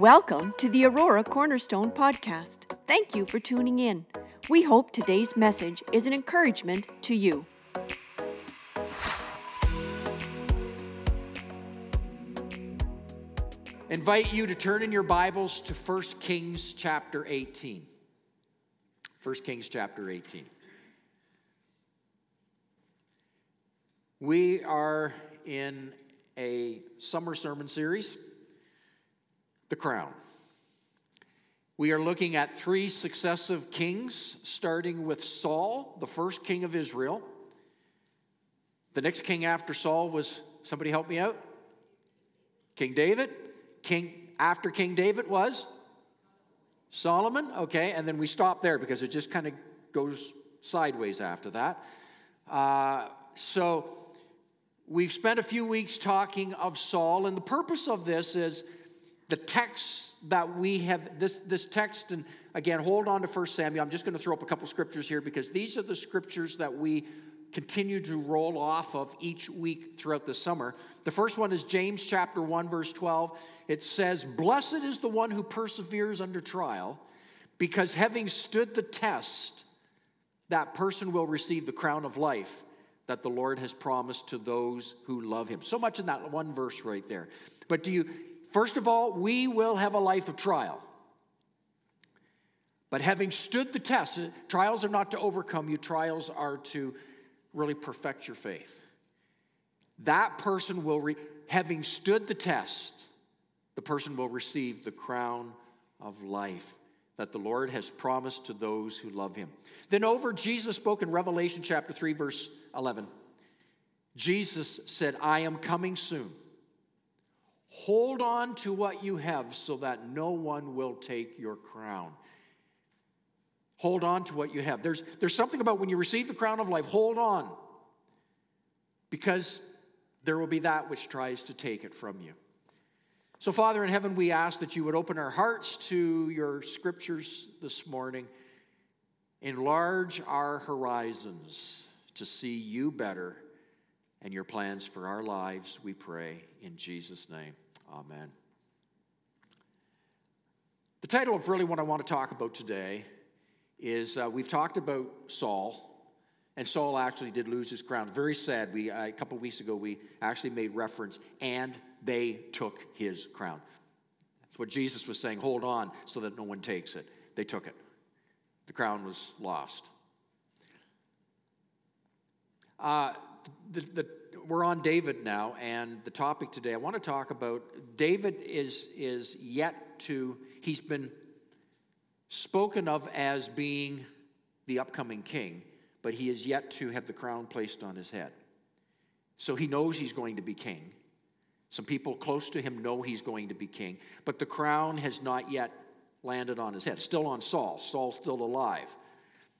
Welcome to the Aurora Cornerstone Podcast. Thank you for tuning in. We hope today's message is an encouragement to you. invite you to turn in your Bibles to 1 Kings chapter 18. 1 Kings chapter 18. We are in a summer sermon series, The Crown. We are looking at three successive kings, starting with Saul, the first king of Israel. The next king after Saul was, somebody help me out? King David. King after King David was Solomon. Okay, and then we stop there because it just kind of goes sideways after that. Uh, so we've spent a few weeks talking of Saul, and the purpose of this is the text that we have this this text and again hold on to First Samuel. I'm just going to throw up a couple scriptures here because these are the scriptures that we continue to roll off of each week throughout the summer. The first one is James chapter 1 verse 12 it says, Blessed is the one who perseveres under trial, because having stood the test, that person will receive the crown of life that the Lord has promised to those who love him. So much in that one verse right there. But do you, first of all, we will have a life of trial. But having stood the test, uh, trials are not to overcome you, trials are to really perfect your faith. That person will, re, having stood the test, the person will receive the crown of life that the Lord has promised to those who love him. Then over, Jesus spoke in Revelation chapter 3, verse 11. Jesus said, I am coming soon. Hold on to what you have so that no one will take your crown. Hold on to what you have. There's, there's something about when you receive the crown of life, hold on. Because there will be that which tries to take it from you. So, Father in heaven, we ask that you would open our hearts to your scriptures this morning, enlarge our horizons to see you better and your plans for our lives, we pray in Jesus' name. Amen. The title of really what I want to talk about today is uh, we've talked about Saul, and Saul actually did lose his crown. Very sad. We uh, a couple weeks ago we actually made reference and they took his crown. That's what Jesus was saying hold on so that no one takes it. They took it. The crown was lost. Uh, the, the, we're on David now, and the topic today I want to talk about David is, is yet to, he's been spoken of as being the upcoming king, but he is yet to have the crown placed on his head. So he knows he's going to be king. Some people close to him know he's going to be king, but the crown has not yet landed on his head. It's still on Saul. Saul's still alive.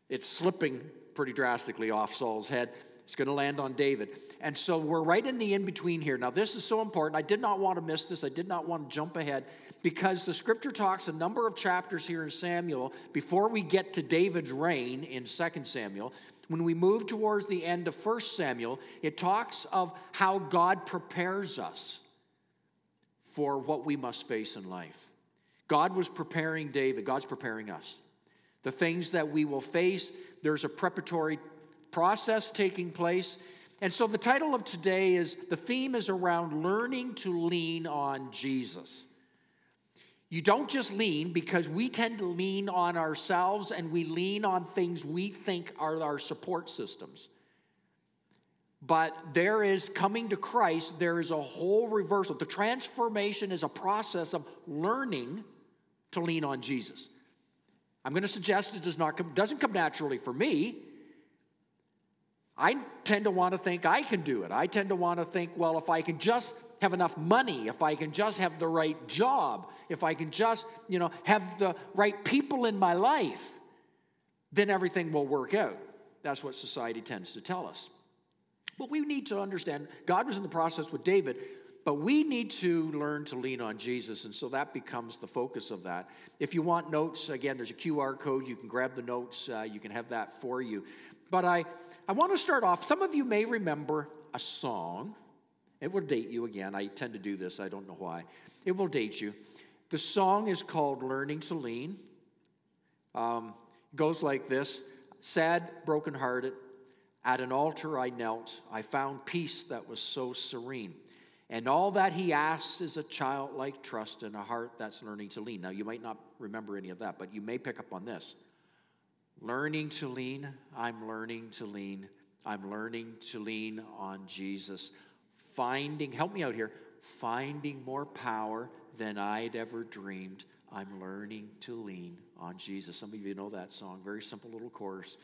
It's slipping pretty drastically off Saul's head. It's going to land on David. And so we're right in the in between here. Now, this is so important. I did not want to miss this. I did not want to jump ahead because the scripture talks a number of chapters here in Samuel before we get to David's reign in 2 Samuel. When we move towards the end of 1 Samuel, it talks of how God prepares us for what we must face in life. God was preparing David, God's preparing us. The things that we will face, there's a preparatory process taking place. And so the title of today is the theme is around learning to lean on Jesus. You don't just lean because we tend to lean on ourselves and we lean on things we think are our support systems. But there is coming to Christ, there is a whole reversal. The transformation is a process of learning to lean on Jesus. I'm going to suggest it does not come, doesn't come naturally for me. I tend to want to think I can do it. I tend to want to think, well, if I can just have enough money, if I can just have the right job, if I can just, you know, have the right people in my life, then everything will work out. That's what society tends to tell us. But we need to understand God was in the process with David, but we need to learn to lean on Jesus, and so that becomes the focus of that. If you want notes, again, there's a QR code. You can grab the notes, uh, you can have that for you. But I, I want to start off. Some of you may remember a song it will date you again. I tend to do this, I don't know why. It will date you. The song is called Learning to Lean. Um, goes like this Sad, brokenhearted, at an altar I knelt. I found peace that was so serene. And all that he asks is a childlike trust and a heart that's learning to lean. Now, you might not remember any of that, but you may pick up on this. Learning to lean, I'm learning to lean. I'm learning to lean on Jesus. Finding, help me out here, finding more power than I'd ever dreamed. I'm learning to lean on Jesus. Some of you know that song, very simple little chorus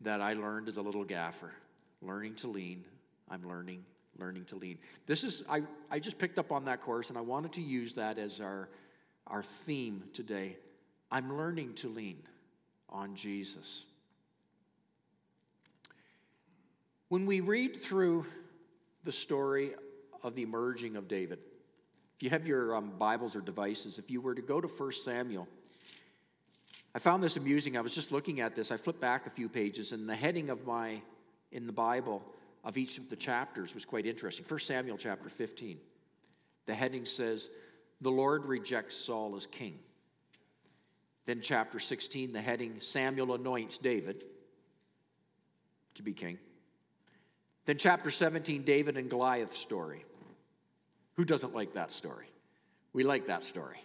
that I learned as a little gaffer. Learning to lean, I'm learning, learning to lean. This is, I, I just picked up on that chorus and I wanted to use that as our, our theme today. I'm learning to lean on Jesus. When we read through the story of the emerging of David, if you have your um, Bibles or devices, if you were to go to 1 Samuel, I found this amusing. I was just looking at this. I flipped back a few pages, and the heading of my, in the Bible, of each of the chapters was quite interesting. 1 Samuel chapter 15. The heading says, The Lord rejects Saul as king. Then, chapter 16, the heading Samuel anoints David to be king. Then, chapter 17, David and Goliath story. Who doesn't like that story? We like that story.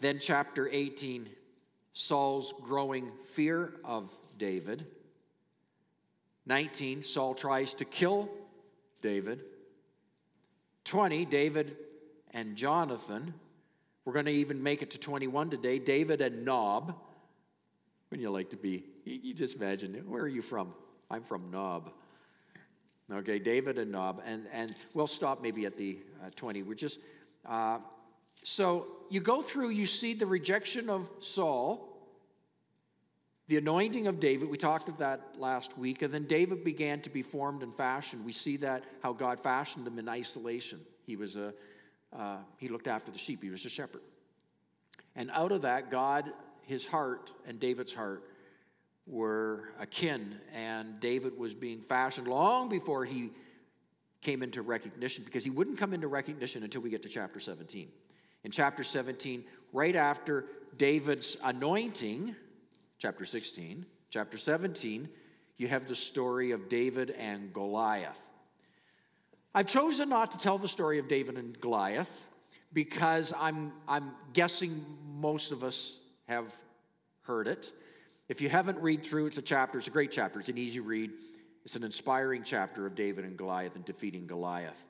Then, chapter 18, Saul's growing fear of David. 19, Saul tries to kill David. 20, David and Jonathan. We're going to even make it to 21 today. David and Nob. When you like to be, you just imagine, where are you from? I'm from Nob. Okay, David and Nob. And, and we'll stop maybe at the uh, 20. We're just, uh, so you go through, you see the rejection of Saul, the anointing of David. We talked of that last week. And then David began to be formed and fashioned. We see that how God fashioned him in isolation. He was a uh, he looked after the sheep, he was a shepherd. And out of that, God, his heart and David's heart were akin, and David was being fashioned long before he came into recognition because he wouldn't come into recognition until we get to chapter 17. In chapter 17, right after David's anointing, chapter 16, chapter 17, you have the story of David and Goliath. I've chosen not to tell the story of David and Goliath because I'm, I'm guessing most of us have heard it. If you haven't read through, it's a chapter, it's a great chapter, it's an easy read. It's an inspiring chapter of David and Goliath and defeating Goliath.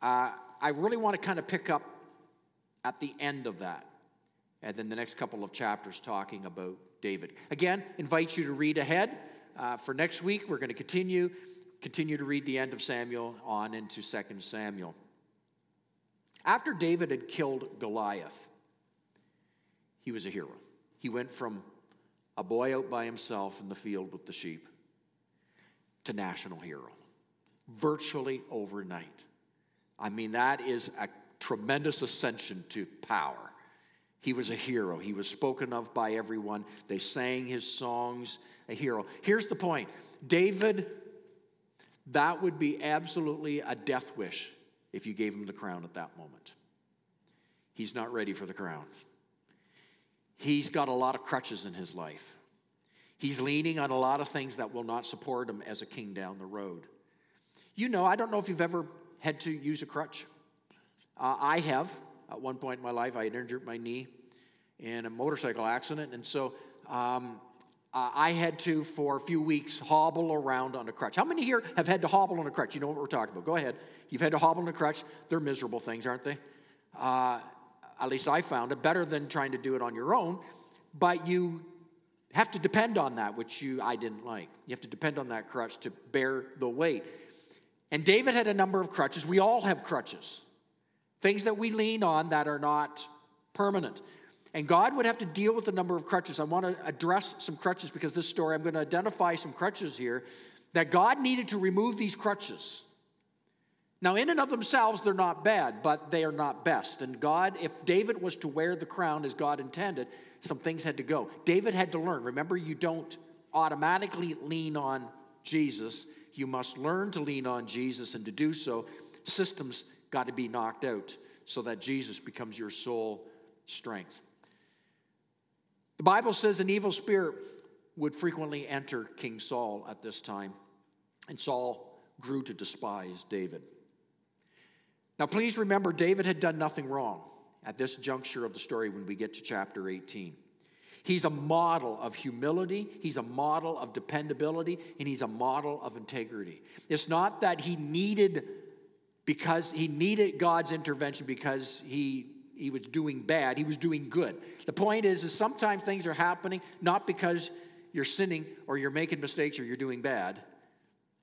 Uh, I really want to kind of pick up at the end of that, and then the next couple of chapters talking about David. Again, invite you to read ahead. Uh, for next week, we're going to continue continue to read the end of Samuel on into 2 Samuel. After David had killed Goliath, he was a hero. He went from a boy out by himself in the field with the sheep to national hero, virtually overnight. I mean, that is a tremendous ascension to power. He was a hero. He was spoken of by everyone. They sang his songs, a hero. Here's the point David that would be absolutely a death wish if you gave him the crown at that moment. He's not ready for the crown. He's got a lot of crutches in his life. He's leaning on a lot of things that will not support him as a king down the road. You know, I don't know if you've ever had to use a crutch. Uh, I have. At one point in my life, I had injured my knee in a motorcycle accident, and so um, uh, I had to, for a few weeks, hobble around on a crutch. How many here have had to hobble on a crutch? You know what we're talking about. Go ahead. You've had to hobble on a crutch. They're miserable things, aren't they? Uh, at least I found it better than trying to do it on your own. But you have to depend on that, which you I didn't like. You have to depend on that crutch to bear the weight. And David had a number of crutches. We all have crutches, things that we lean on that are not permanent. And God would have to deal with a number of crutches. I want to address some crutches because this story, I'm going to identify some crutches here that God needed to remove these crutches. Now, in and of themselves, they're not bad, but they are not best. And God, if David was to wear the crown as God intended, some things had to go. David had to learn. Remember, you don't automatically lean on Jesus, you must learn to lean on Jesus, and to do so, systems got to be knocked out. so that Jesus becomes your sole strength. The Bible says an evil spirit would frequently enter King Saul at this time, and Saul grew to despise David. Now, please remember, David had done nothing wrong at this juncture of the story when we get to chapter 18. He's a model of humility, he's a model of dependability, and he's a model of integrity. It's not that he needed because he needed God's intervention because he he was doing bad, he was doing good. The point is is sometimes things are happening not because you're sinning or you're making mistakes or you're doing bad.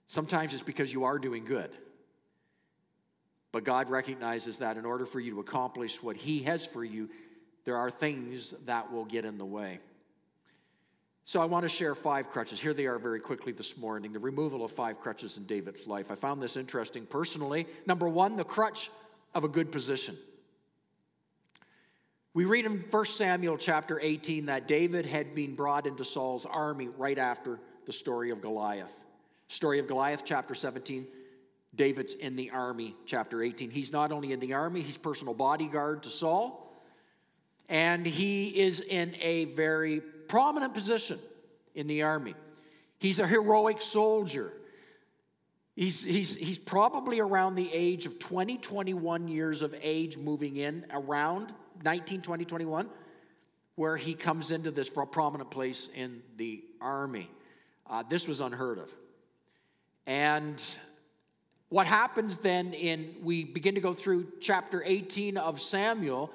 Sometimes it's because you are doing good. But God recognizes that in order for you to accomplish what He has for you, there are things that will get in the way. So I want to share five crutches. Here they are very quickly this morning the removal of five crutches in David's life. I found this interesting personally. Number one, the crutch of a good position. We read in 1 Samuel chapter 18 that David had been brought into Saul's army right after the story of Goliath. Story of Goliath, chapter 17, David's in the army, chapter 18. He's not only in the army, he's personal bodyguard to Saul, and he is in a very prominent position in the army. He's a heroic soldier. He's, he's, he's probably around the age of 20, 21 years of age, moving in around 19, 20, 21, where he comes into this prominent place in the army. Uh, this was unheard of. And what happens then in, we begin to go through chapter 18 of Samuel.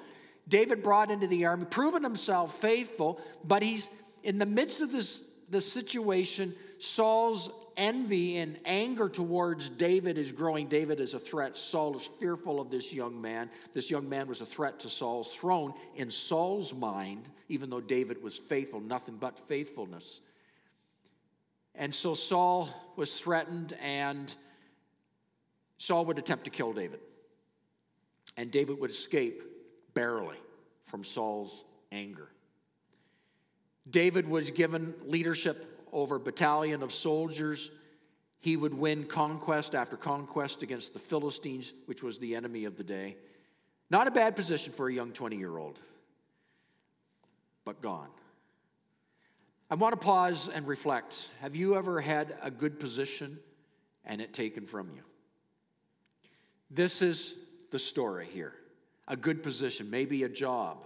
David brought into the army, proven himself faithful, but he's in the midst of this, this situation, Saul's envy and anger towards David is growing. David is a threat. Saul is fearful of this young man. This young man was a threat to Saul's throne. In Saul's mind, even though David was faithful, nothing but faithfulness. And so Saul was threatened, and Saul would attempt to kill David. And David would escape barely from Saul's anger. David was given leadership over a battalion of soldiers. He would win conquest after conquest against the Philistines, which was the enemy of the day. Not a bad position for a young 20 year old, but gone. I want to pause and reflect. Have you ever had a good position and it taken from you? This is the story here a good position, maybe a job.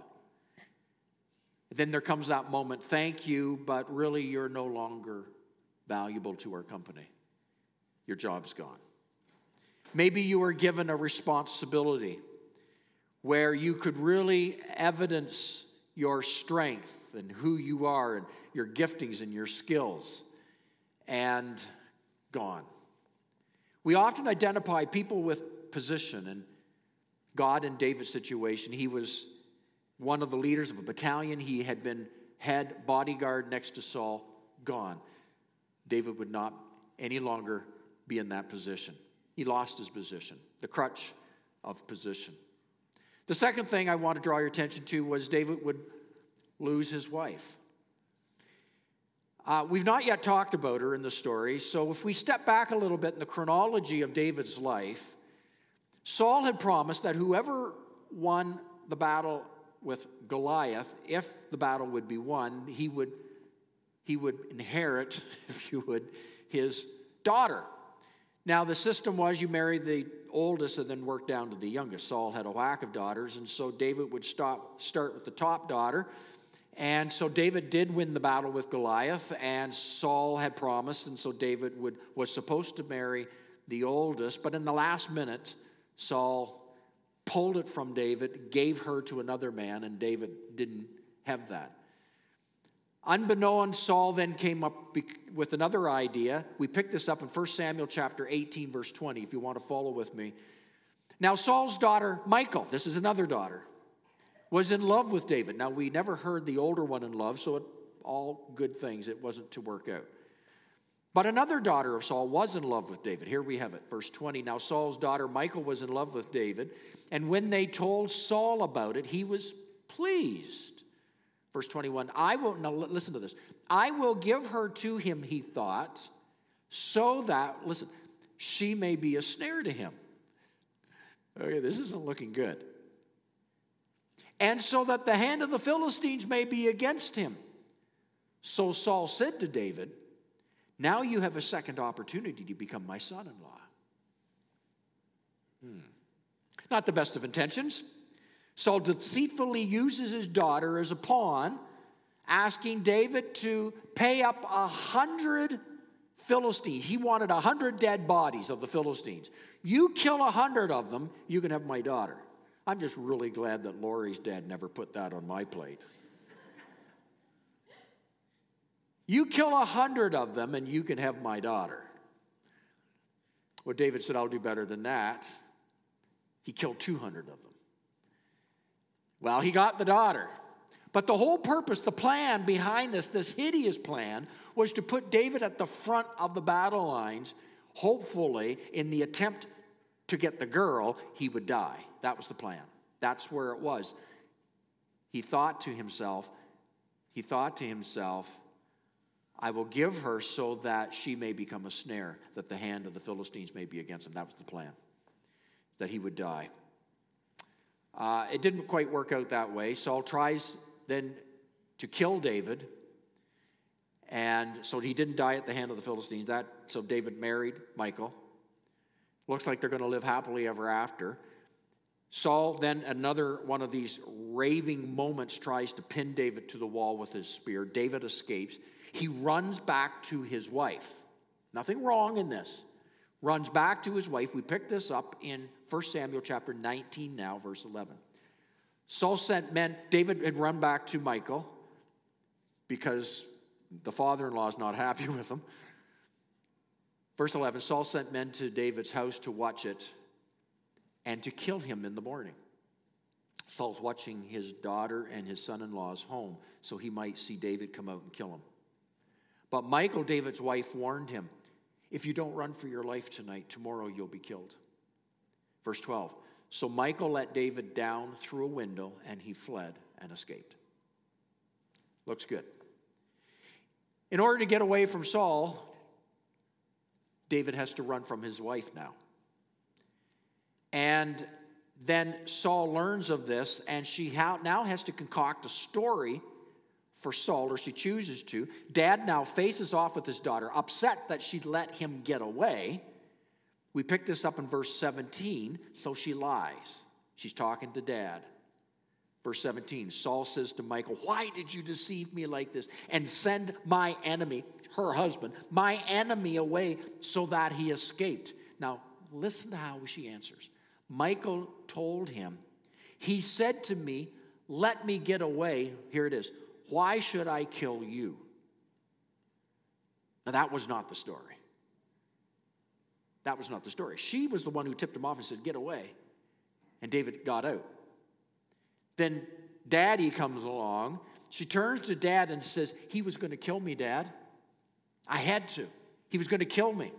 Then there comes that moment, thank you, but really you're no longer valuable to our company. Your job's gone. Maybe you were given a responsibility where you could really evidence your strength and who you are and your giftings and your skills, and gone. We often identify people with position. And God in David's situation, he was one of the leaders of a battalion. He had been head bodyguard next to Saul, gone. David would not any longer be in that position. He lost his position, the crutch of position. The second thing I want to draw your attention to was David would lose his wife. Uh, we've not yet talked about her in the story, so if we step back a little bit in the chronology of David's life, Saul had promised that whoever won the battle with Goliath, if the battle would be won, he would, he would inherit, if you would, his daughter. Now, the system was you married the oldest and then work down to the youngest. Saul had a whack of daughters, and so David would stop, start with the top daughter. And so David did win the battle with Goliath, and Saul had promised, and so David would, was supposed to marry the oldest. But in the last minute, Saul pulled it from David, gave her to another man, and David didn't have that. Unbeknown, Saul then came up with another idea. We pick this up in 1 Samuel chapter 18, verse 20, if you want to follow with me. Now, Saul's daughter, Michal, this is another daughter, was in love with David. Now, we never heard the older one in love, so it, all good things. It wasn't to work out. But another daughter of Saul was in love with David. Here we have it, verse 20. Now, Saul's daughter Michal was in love with David, and when they told Saul about it, he was pleased. Verse 21 I will, now listen to this. I will give her to him, he thought, so that, listen, she may be a snare to him. Okay, this isn't looking good. and so that the hand of the Philistines may be against him. So Saul said to David, Now you have a second opportunity to become my son in law. Hmm. Not the best of intentions. Saul deceitfully uses his daughter as a pawn, asking David to pay up a hundred Philistines. He wanted a hundred dead bodies of the Philistines. You kill a hundred of them, you can have my daughter. I'm just really glad that Lori's dad never put that on my plate. You kill a hundred of them and you can have my daughter. Well, David said, I'll do better than that. He killed 200 of them. Well, he got the daughter. But the whole purpose, the plan behind this, this hideous plan, was to put David at the front of the battle lines, hopefully, in the attempt to get the girl, he would die. That was the plan. That's where it was. He thought to himself, he thought to himself, I will give her so that she may become a snare, that the hand of the Philistines may be against him. That was the plan, that he would die. Uh, it didn't quite work out that way. Saul tries then to kill David, and so he didn't die at the hand of the Philistines. That so David married Michal. Looks like they're going to live happily ever after. Saul, then another one of these raving moments, tries to pin David to the wall with his spear. David escapes. He runs back to his wife. Nothing wrong in this. Runs back to his wife. We pick this up in 1 Samuel chapter 19 now, verse 11. Saul sent men, David had run back to Michal because the father in law is not happy with him. Verse 11 Saul sent men to David's house to watch it and to kill him in the morning. Saul's watching his daughter and his son in law's home so he might see David come out and kill him. But Michal, David's wife, warned him if you don't run for your life tonight, tomorrow you'll be killed. Verse 12 So Michal let David down through a window and he fled and escaped. Looks good. In order to get away from Saul, David has to run from his wife now. And then Saul learns of this, and she now has to concoct a story for Saul, or she chooses to. Dad now faces off with his daughter, upset that she let him get away. We pick this up in verse 17, so she lies. She's talking to dad. Verse 17 Saul says to Michal, Why did you deceive me like this and send my enemy, her husband, my enemy away so that he escaped? Now, listen to how she answers. Michal told him, He said to me, Let me get away. Here it is. Why should I kill you? Now, that was not the story. That was not the story. She was the one who tipped him off and said, Get away. And David got out. Then daddy comes along. She turns to dad and says, He was going to kill me, dad. I had to. He was going to kill me.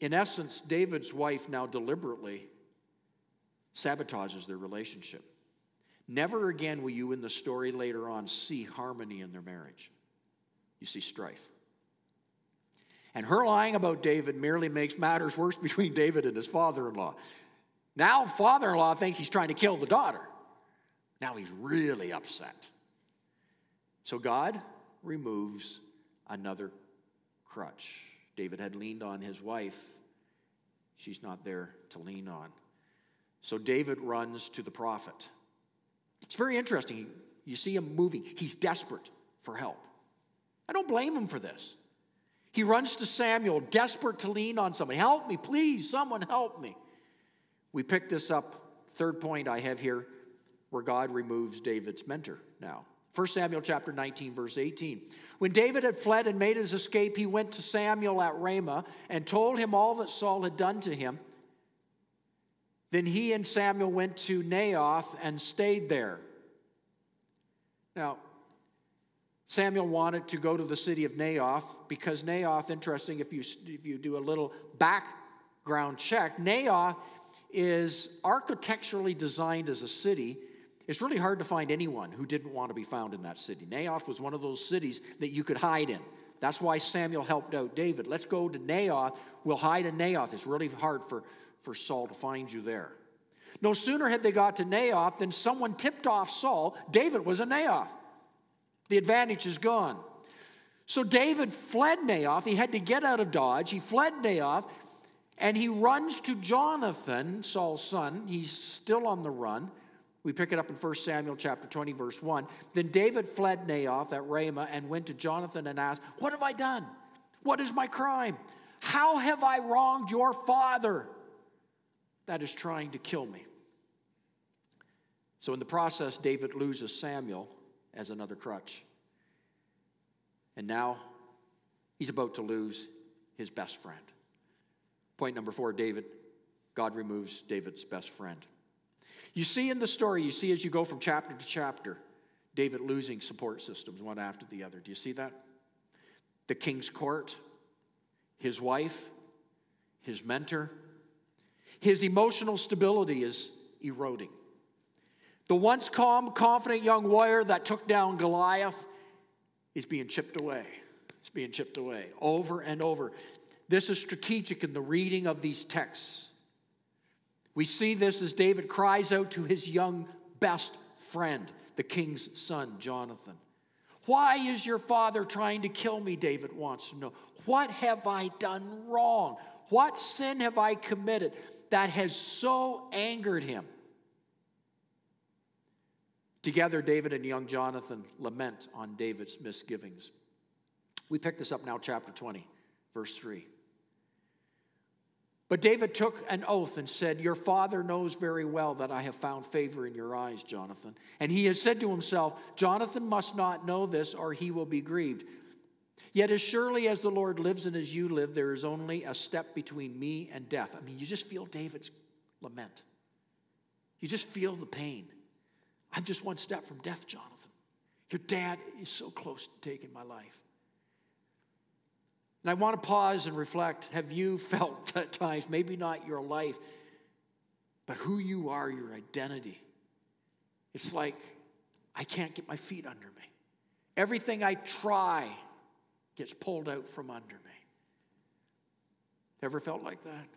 In essence, David's wife now deliberately sabotages their relationship. Never again will you in the story later on see harmony in their marriage. You see strife. And her lying about David merely makes matters worse between David and his father in law. Now, father in law thinks he's trying to kill the daughter. Now he's really upset. So God removes another crutch. David had leaned on his wife. She's not there to lean on. So David runs to the prophet. It's very interesting. You see him moving, he's desperate for help. I don't blame him for this. He runs to Samuel, desperate to lean on somebody. Help me, please, someone help me. We pick this up, third point I have here, where God removes David's mentor now. 1 Samuel chapter 19, verse 18. When David had fled and made his escape, he went to Samuel at Ramah and told him all that Saul had done to him. Then he and Samuel went to Naioth and stayed there. Now, Samuel wanted to go to the city of Naioth because Naioth, interesting, if you, if you do a little background check, Naioth is architecturally designed as a city it's really hard to find anyone who didn't want to be found in that city. Naioth was one of those cities that you could hide in. That's why Samuel helped out David. Let's go to Naioth. We'll hide in Naioth. It's really hard for, for Saul to find you there. No sooner had they got to Naioth than someone tipped off Saul. David was a Naioth. The advantage is gone. So David fled Naioth. He had to get out of Dodge. He fled Naioth and he runs to Jonathan, Saul's son. He's still on the run. We pick it up in 1 Samuel chapter 20, verse 1. Then David fled Naioth at Ramah and went to Jonathan and asked, What have I done? What is my crime? How have I wronged your father that is trying to kill me? So, in the process, David loses Samuel as another crutch. And now he's about to lose his best friend. Point number four David, God removes David's best friend. You see in the story, you see as you go from chapter to chapter, David losing support systems one after the other. Do you see that? The king's court, his wife, his mentor, his emotional stability is eroding. The once calm, confident young warrior that took down Goliath is being chipped away. It's being chipped away over and over. This is strategic in the reading of these texts. We see this as David cries out to his young best friend, the king's son, Jonathan. Why is your father trying to kill me? David wants to know. What have I done wrong? What sin have I committed that has so angered him? Together, David and young Jonathan lament on David's misgivings. We pick this up now, chapter 20, verse 3. But David took an oath and said, Your father knows very well that I have found favor in your eyes, Jonathan. And he has said to himself, Jonathan must not know this, or he will be grieved. Yet, as surely as the Lord lives and as you live, there is only a step between me and death. I mean, you just feel David's lament. You just feel the pain. I'm just one step from death, Jonathan. Your dad is so close to taking my life. And I want to pause and reflect have you felt at times, maybe not your life, but who you are, your identity? It's like, I can't get my feet under me. Everything I try gets pulled out from under me. Ever felt like that?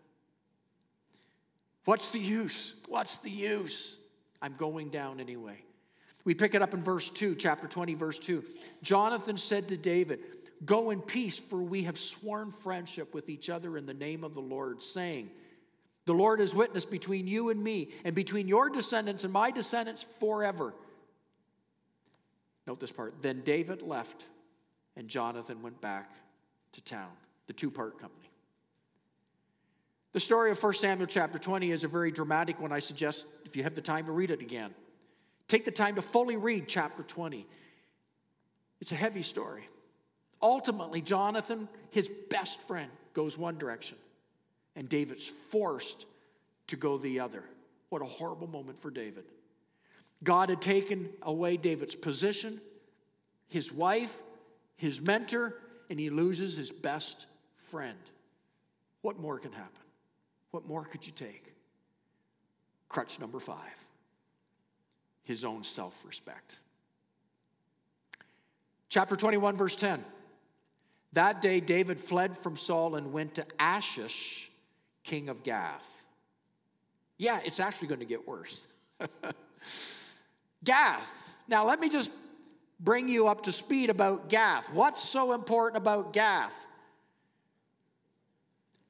What's the use? What's the use? I'm going down anyway. We pick it up in verse 2, chapter 20, verse 2. Jonathan said to David, Go in peace, for we have sworn friendship with each other in the name of the Lord, saying, The Lord is witness between you and me, and between your descendants and my descendants forever. Note this part. Then David left, and Jonathan went back to town, the two part company. The story of 1 Samuel chapter 20 is a very dramatic one. I suggest, if you have the time to read it again, take the time to fully read chapter 20. It's a heavy story. Ultimately, Jonathan, his best friend, goes one direction, and David's forced to go the other. What a horrible moment for David. God had taken away David's position, his wife, his mentor, and he loses his best friend. What more can happen? What more could you take? Crutch number five his own self respect. Chapter 21, verse 10. That day, David fled from Saul and went to Achish, king of Gath. Yeah, it's actually going to get worse. Gath. Now, let me just bring you up to speed about Gath. What's so important about Gath?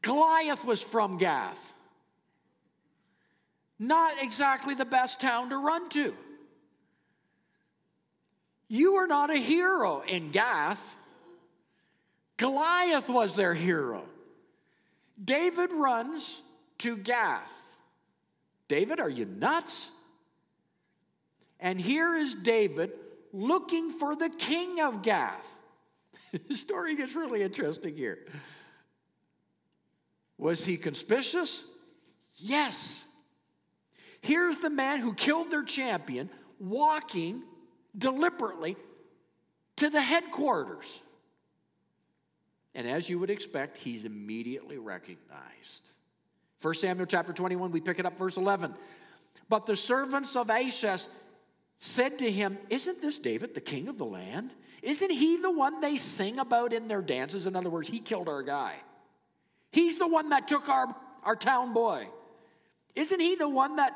Goliath was from Gath. Not exactly the best town to run to. You are not a hero in Gath. Goliath was their hero. David runs to Gath. David, are you nuts? And here is David looking for the king of Gath. the story gets really interesting here. Was he conspicuous? Yes. Here's the man who killed their champion walking deliberately to the headquarters. And as you would expect, he's immediately recognized. 1 Samuel chapter 21, we pick it up, verse 11. But the servants of Achish said to him, Isn't this David, the king of the land? Isn't he the one they sing about in their dances? In other words, he killed our guy. He's the one that took our, our town boy. Isn't he the one that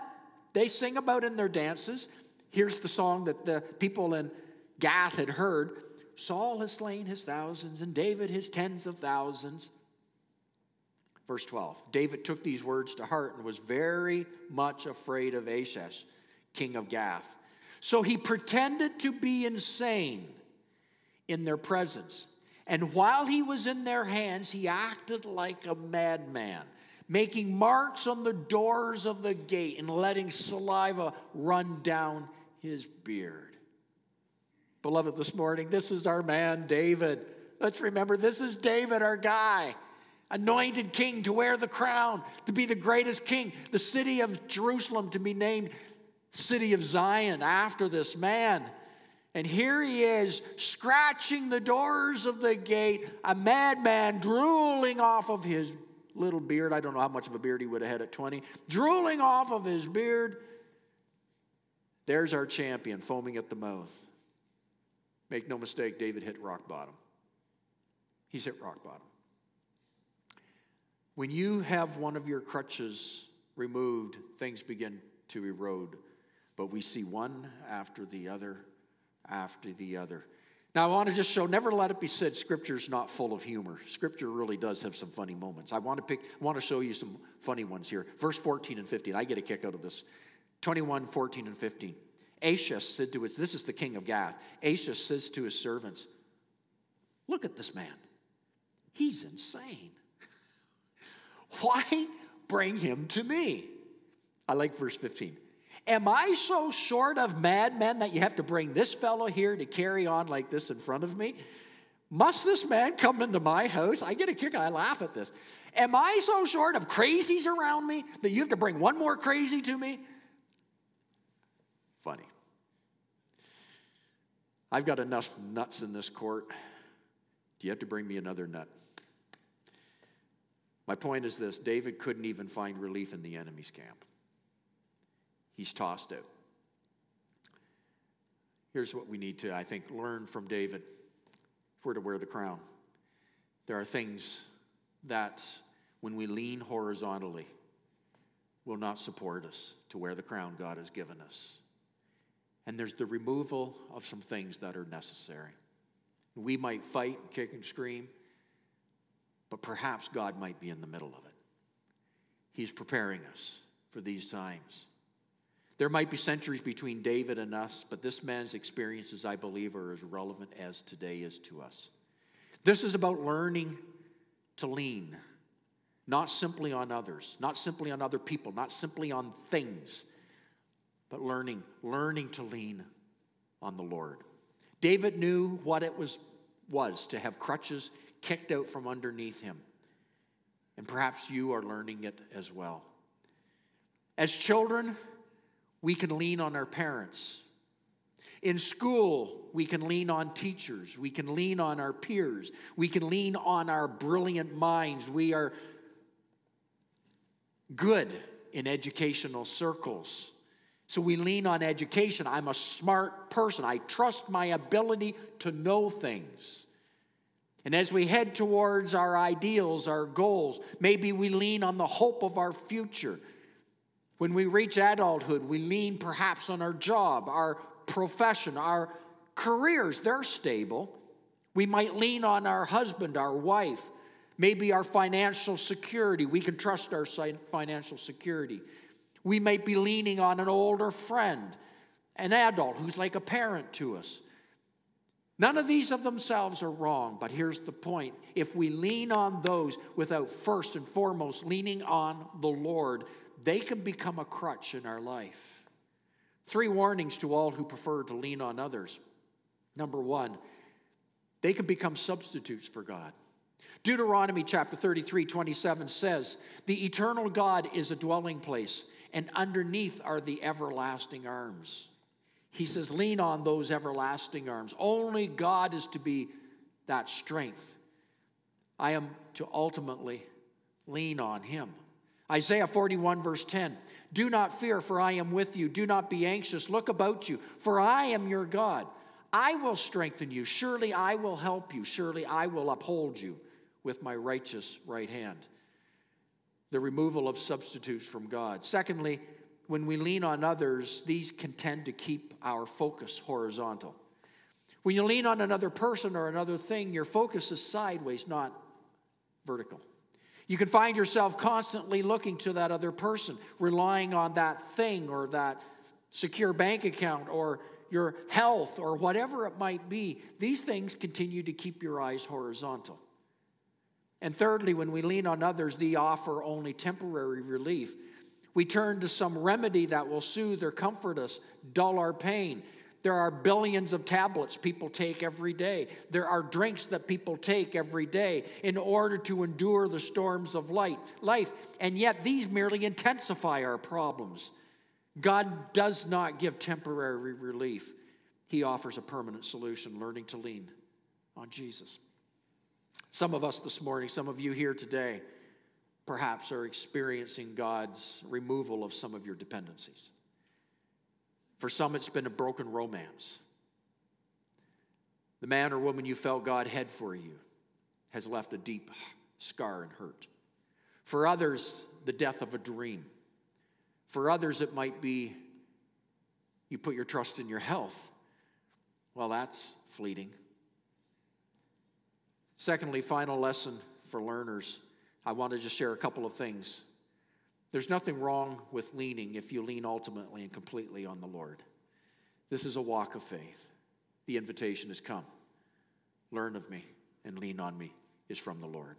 they sing about in their dances. Here's the song that the people in Gath had heard Saul has slain his thousands, and David his tens of thousands. Verse 12 David took these words to heart and was very much afraid of Achish, king of Gath. So he pretended to be insane in their presence. And while he was in their hands, he acted like a madman, making marks on the doors of the gate and letting saliva run down his beard. Beloved, this morning, this is our man, David. Let's remember, this is David, our guy anointed king to wear the crown, to be the greatest king, the city of Jerusalem to be named city of Zion after this man. And here he is, scratching the doors of the gate, a madman drooling off of his little beard. I don't know how much of a beard he would have had at 20. Drooling off of his beard. There's our champion, foaming at the mouth. Make no mistake, David hit rock bottom. He's hit rock bottom. When you have one of your crutches removed, things begin to erode. But we see one after the other after the other. Now, I want to just show, never let it be said Scripture's not full of humor. Scripture really does have some funny moments. I want to pick, I want to show you some funny ones here. Verse 14 and 15. I get a kick out of this. 21, 14, and 15. Achish said to his, this is the king of Gath. Achish says to his servants, Look at this man. He's insane. Why bring him to me? I like verse 15. Am I so short of madmen that you have to bring this fellow here to carry on like this in front of me? Must this man come into my house? I get a kick, I laugh at this. Am I so short of crazies around me that you have to bring one more crazy to me? Funny. I've got enough nuts in this court. Do you have to bring me another nut? My point is this David couldn't even find relief in the enemy's camp, he's tossed it. Here's what we need to, I think, learn from David if we're to wear the crown. There are things that, when we lean horizontally, will not support us to wear the crown God has given us. And there's the removal of some things that are necessary. We might fight, and kick, and scream but perhaps God might be in the middle of it. He's preparing us for these times. There might be centuries between David and us, but this man's experiences, I believe, are as relevant as today is to us. This is about learning to lean, not simply on others, not simply on other people, not simply on things, but learning, learning to lean on the Lord. David knew what it was, was to have crutches kicked out from underneath him. And perhaps you are learning it as well. As children, we can lean on our parents. In school, we can lean on teachers. We can lean on our peers. We can lean on our brilliant minds. We are good in educational circles. So we lean on education. I'm a smart person. I trust my ability to know things. And as we head towards our ideals, our goals, maybe we lean on the hope of our future. When we reach adulthood, we lean perhaps on our job, our profession, our careers. They're stable. We might lean on our husband, our wife, maybe our financial security. We can trust our financial security. We might be leaning on an older friend, an adult who's like a parent to us. None of these of themselves are wrong, but here's the point. If we lean on those without first and foremost leaning on the Lord, they can become a crutch in our life. Three warnings to all who prefer to lean on others. Number one, they can become substitutes for God. Deuteronomy chapter 33, 27 says, The eternal God is a dwelling place, and underneath are the everlasting arms. He says, lean on those everlasting arms. Only God is to be that strength. I am to ultimately lean on Him. Isaiah 41, verse 10 Do not fear, for I am with you. Do not be anxious. Look about you, for I am your God. I will strengthen you. Surely I will help you. Surely I will uphold you with my righteous right hand. The removal of substitutes from God. Secondly, when we lean on others, these can tend to keep our focus horizontal. When you lean on another person or another thing, your focus is sideways, not vertical. You can find yourself constantly looking to that other person, relying on that thing or that secure bank account or your health or whatever it might be. These things continue to keep your eyes horizontal. And thirdly, when we lean on others, they offer only temporary relief. We turn to some remedy that will soothe or comfort us, dull our pain. There are billions of tablets people take every day. There are drinks that people take every day in order to endure the storms of light, life. And yet, these merely intensify our problems. God does not give temporary relief, He offers a permanent solution, learning to lean on Jesus. Some of us this morning, some of you here today, perhaps are experiencing God's removal of some of your dependencies. For some, it's been a broken romance. The man or woman you felt God had for you has left a deep scar and hurt. For others, the death of a dream. For others, it might be you put your trust in your health. Well, that's fleeting. Secondly, final lesson for learners. I want to just share a couple of things. There's nothing wrong with leaning if you lean ultimately and completely on the Lord. This is a walk of faith. The invitation has come. Learn of me and lean on me is from the Lord.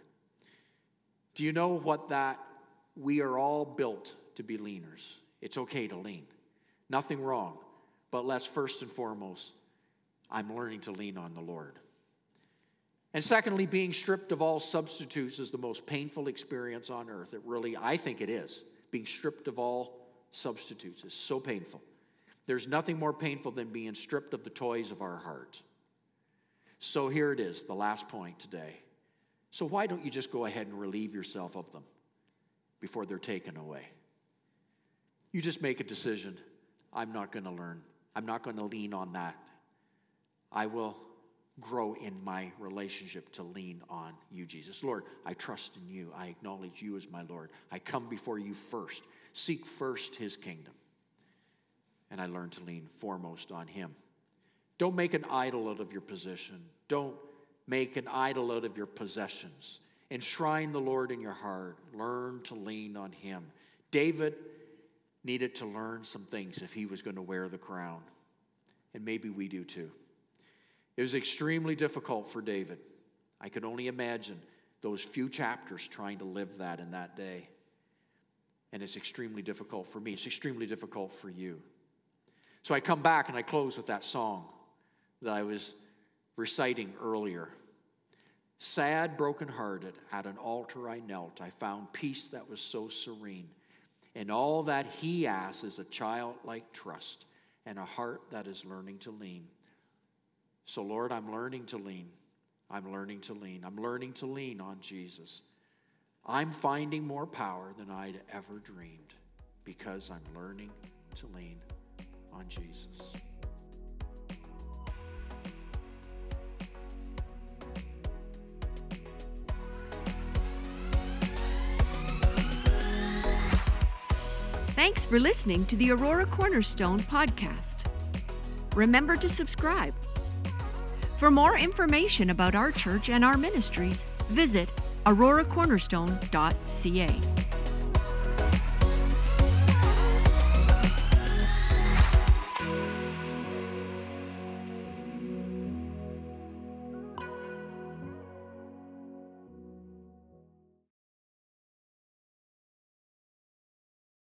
Do you know what that we are all built to be leaners? It's okay to lean. Nothing wrong. But let's first and foremost, I'm learning to lean on the Lord. And secondly, being stripped of all substitutes is the most painful experience on earth. It really, I think it is. Being stripped of all substitutes is so painful. There's nothing more painful than being stripped of the toys of our heart. So here it is, the last point today. So why don't you just go ahead and relieve yourself of them before they're taken away? You just make a decision. I'm not going to learn. I'm not going to lean on that. I will grow in my relationship to lean on you, Jesus. Lord, I trust in you. I acknowledge you as my Lord. I come before you first. Seek first his kingdom. And I learn to lean foremost on him. Don't make an idol out of your position. Don't make an idol out of your possessions. Enshrine the Lord in your heart. Learn to lean on him. David needed to learn some things if he was going to wear the crown. And maybe we do too. It was extremely difficult for David. I can only imagine those few chapters trying to live that in that day. And it's extremely difficult for me. It's extremely difficult for you. So I come back and I close with that song that I was reciting earlier. Sad, brokenhearted, at an altar I knelt. I found peace that was so serene. And all that he asks is a childlike trust and a heart that is learning to lean. So, Lord, I'm learning to lean. I'm learning to lean. I'm learning to lean on Jesus. I'm finding more power than I'd ever dreamed because I'm learning to lean on Jesus. Thanks for listening to the Aurora Cornerstone podcast. Remember to subscribe for more information about our church and our ministries, visit auroracornerstone.ca.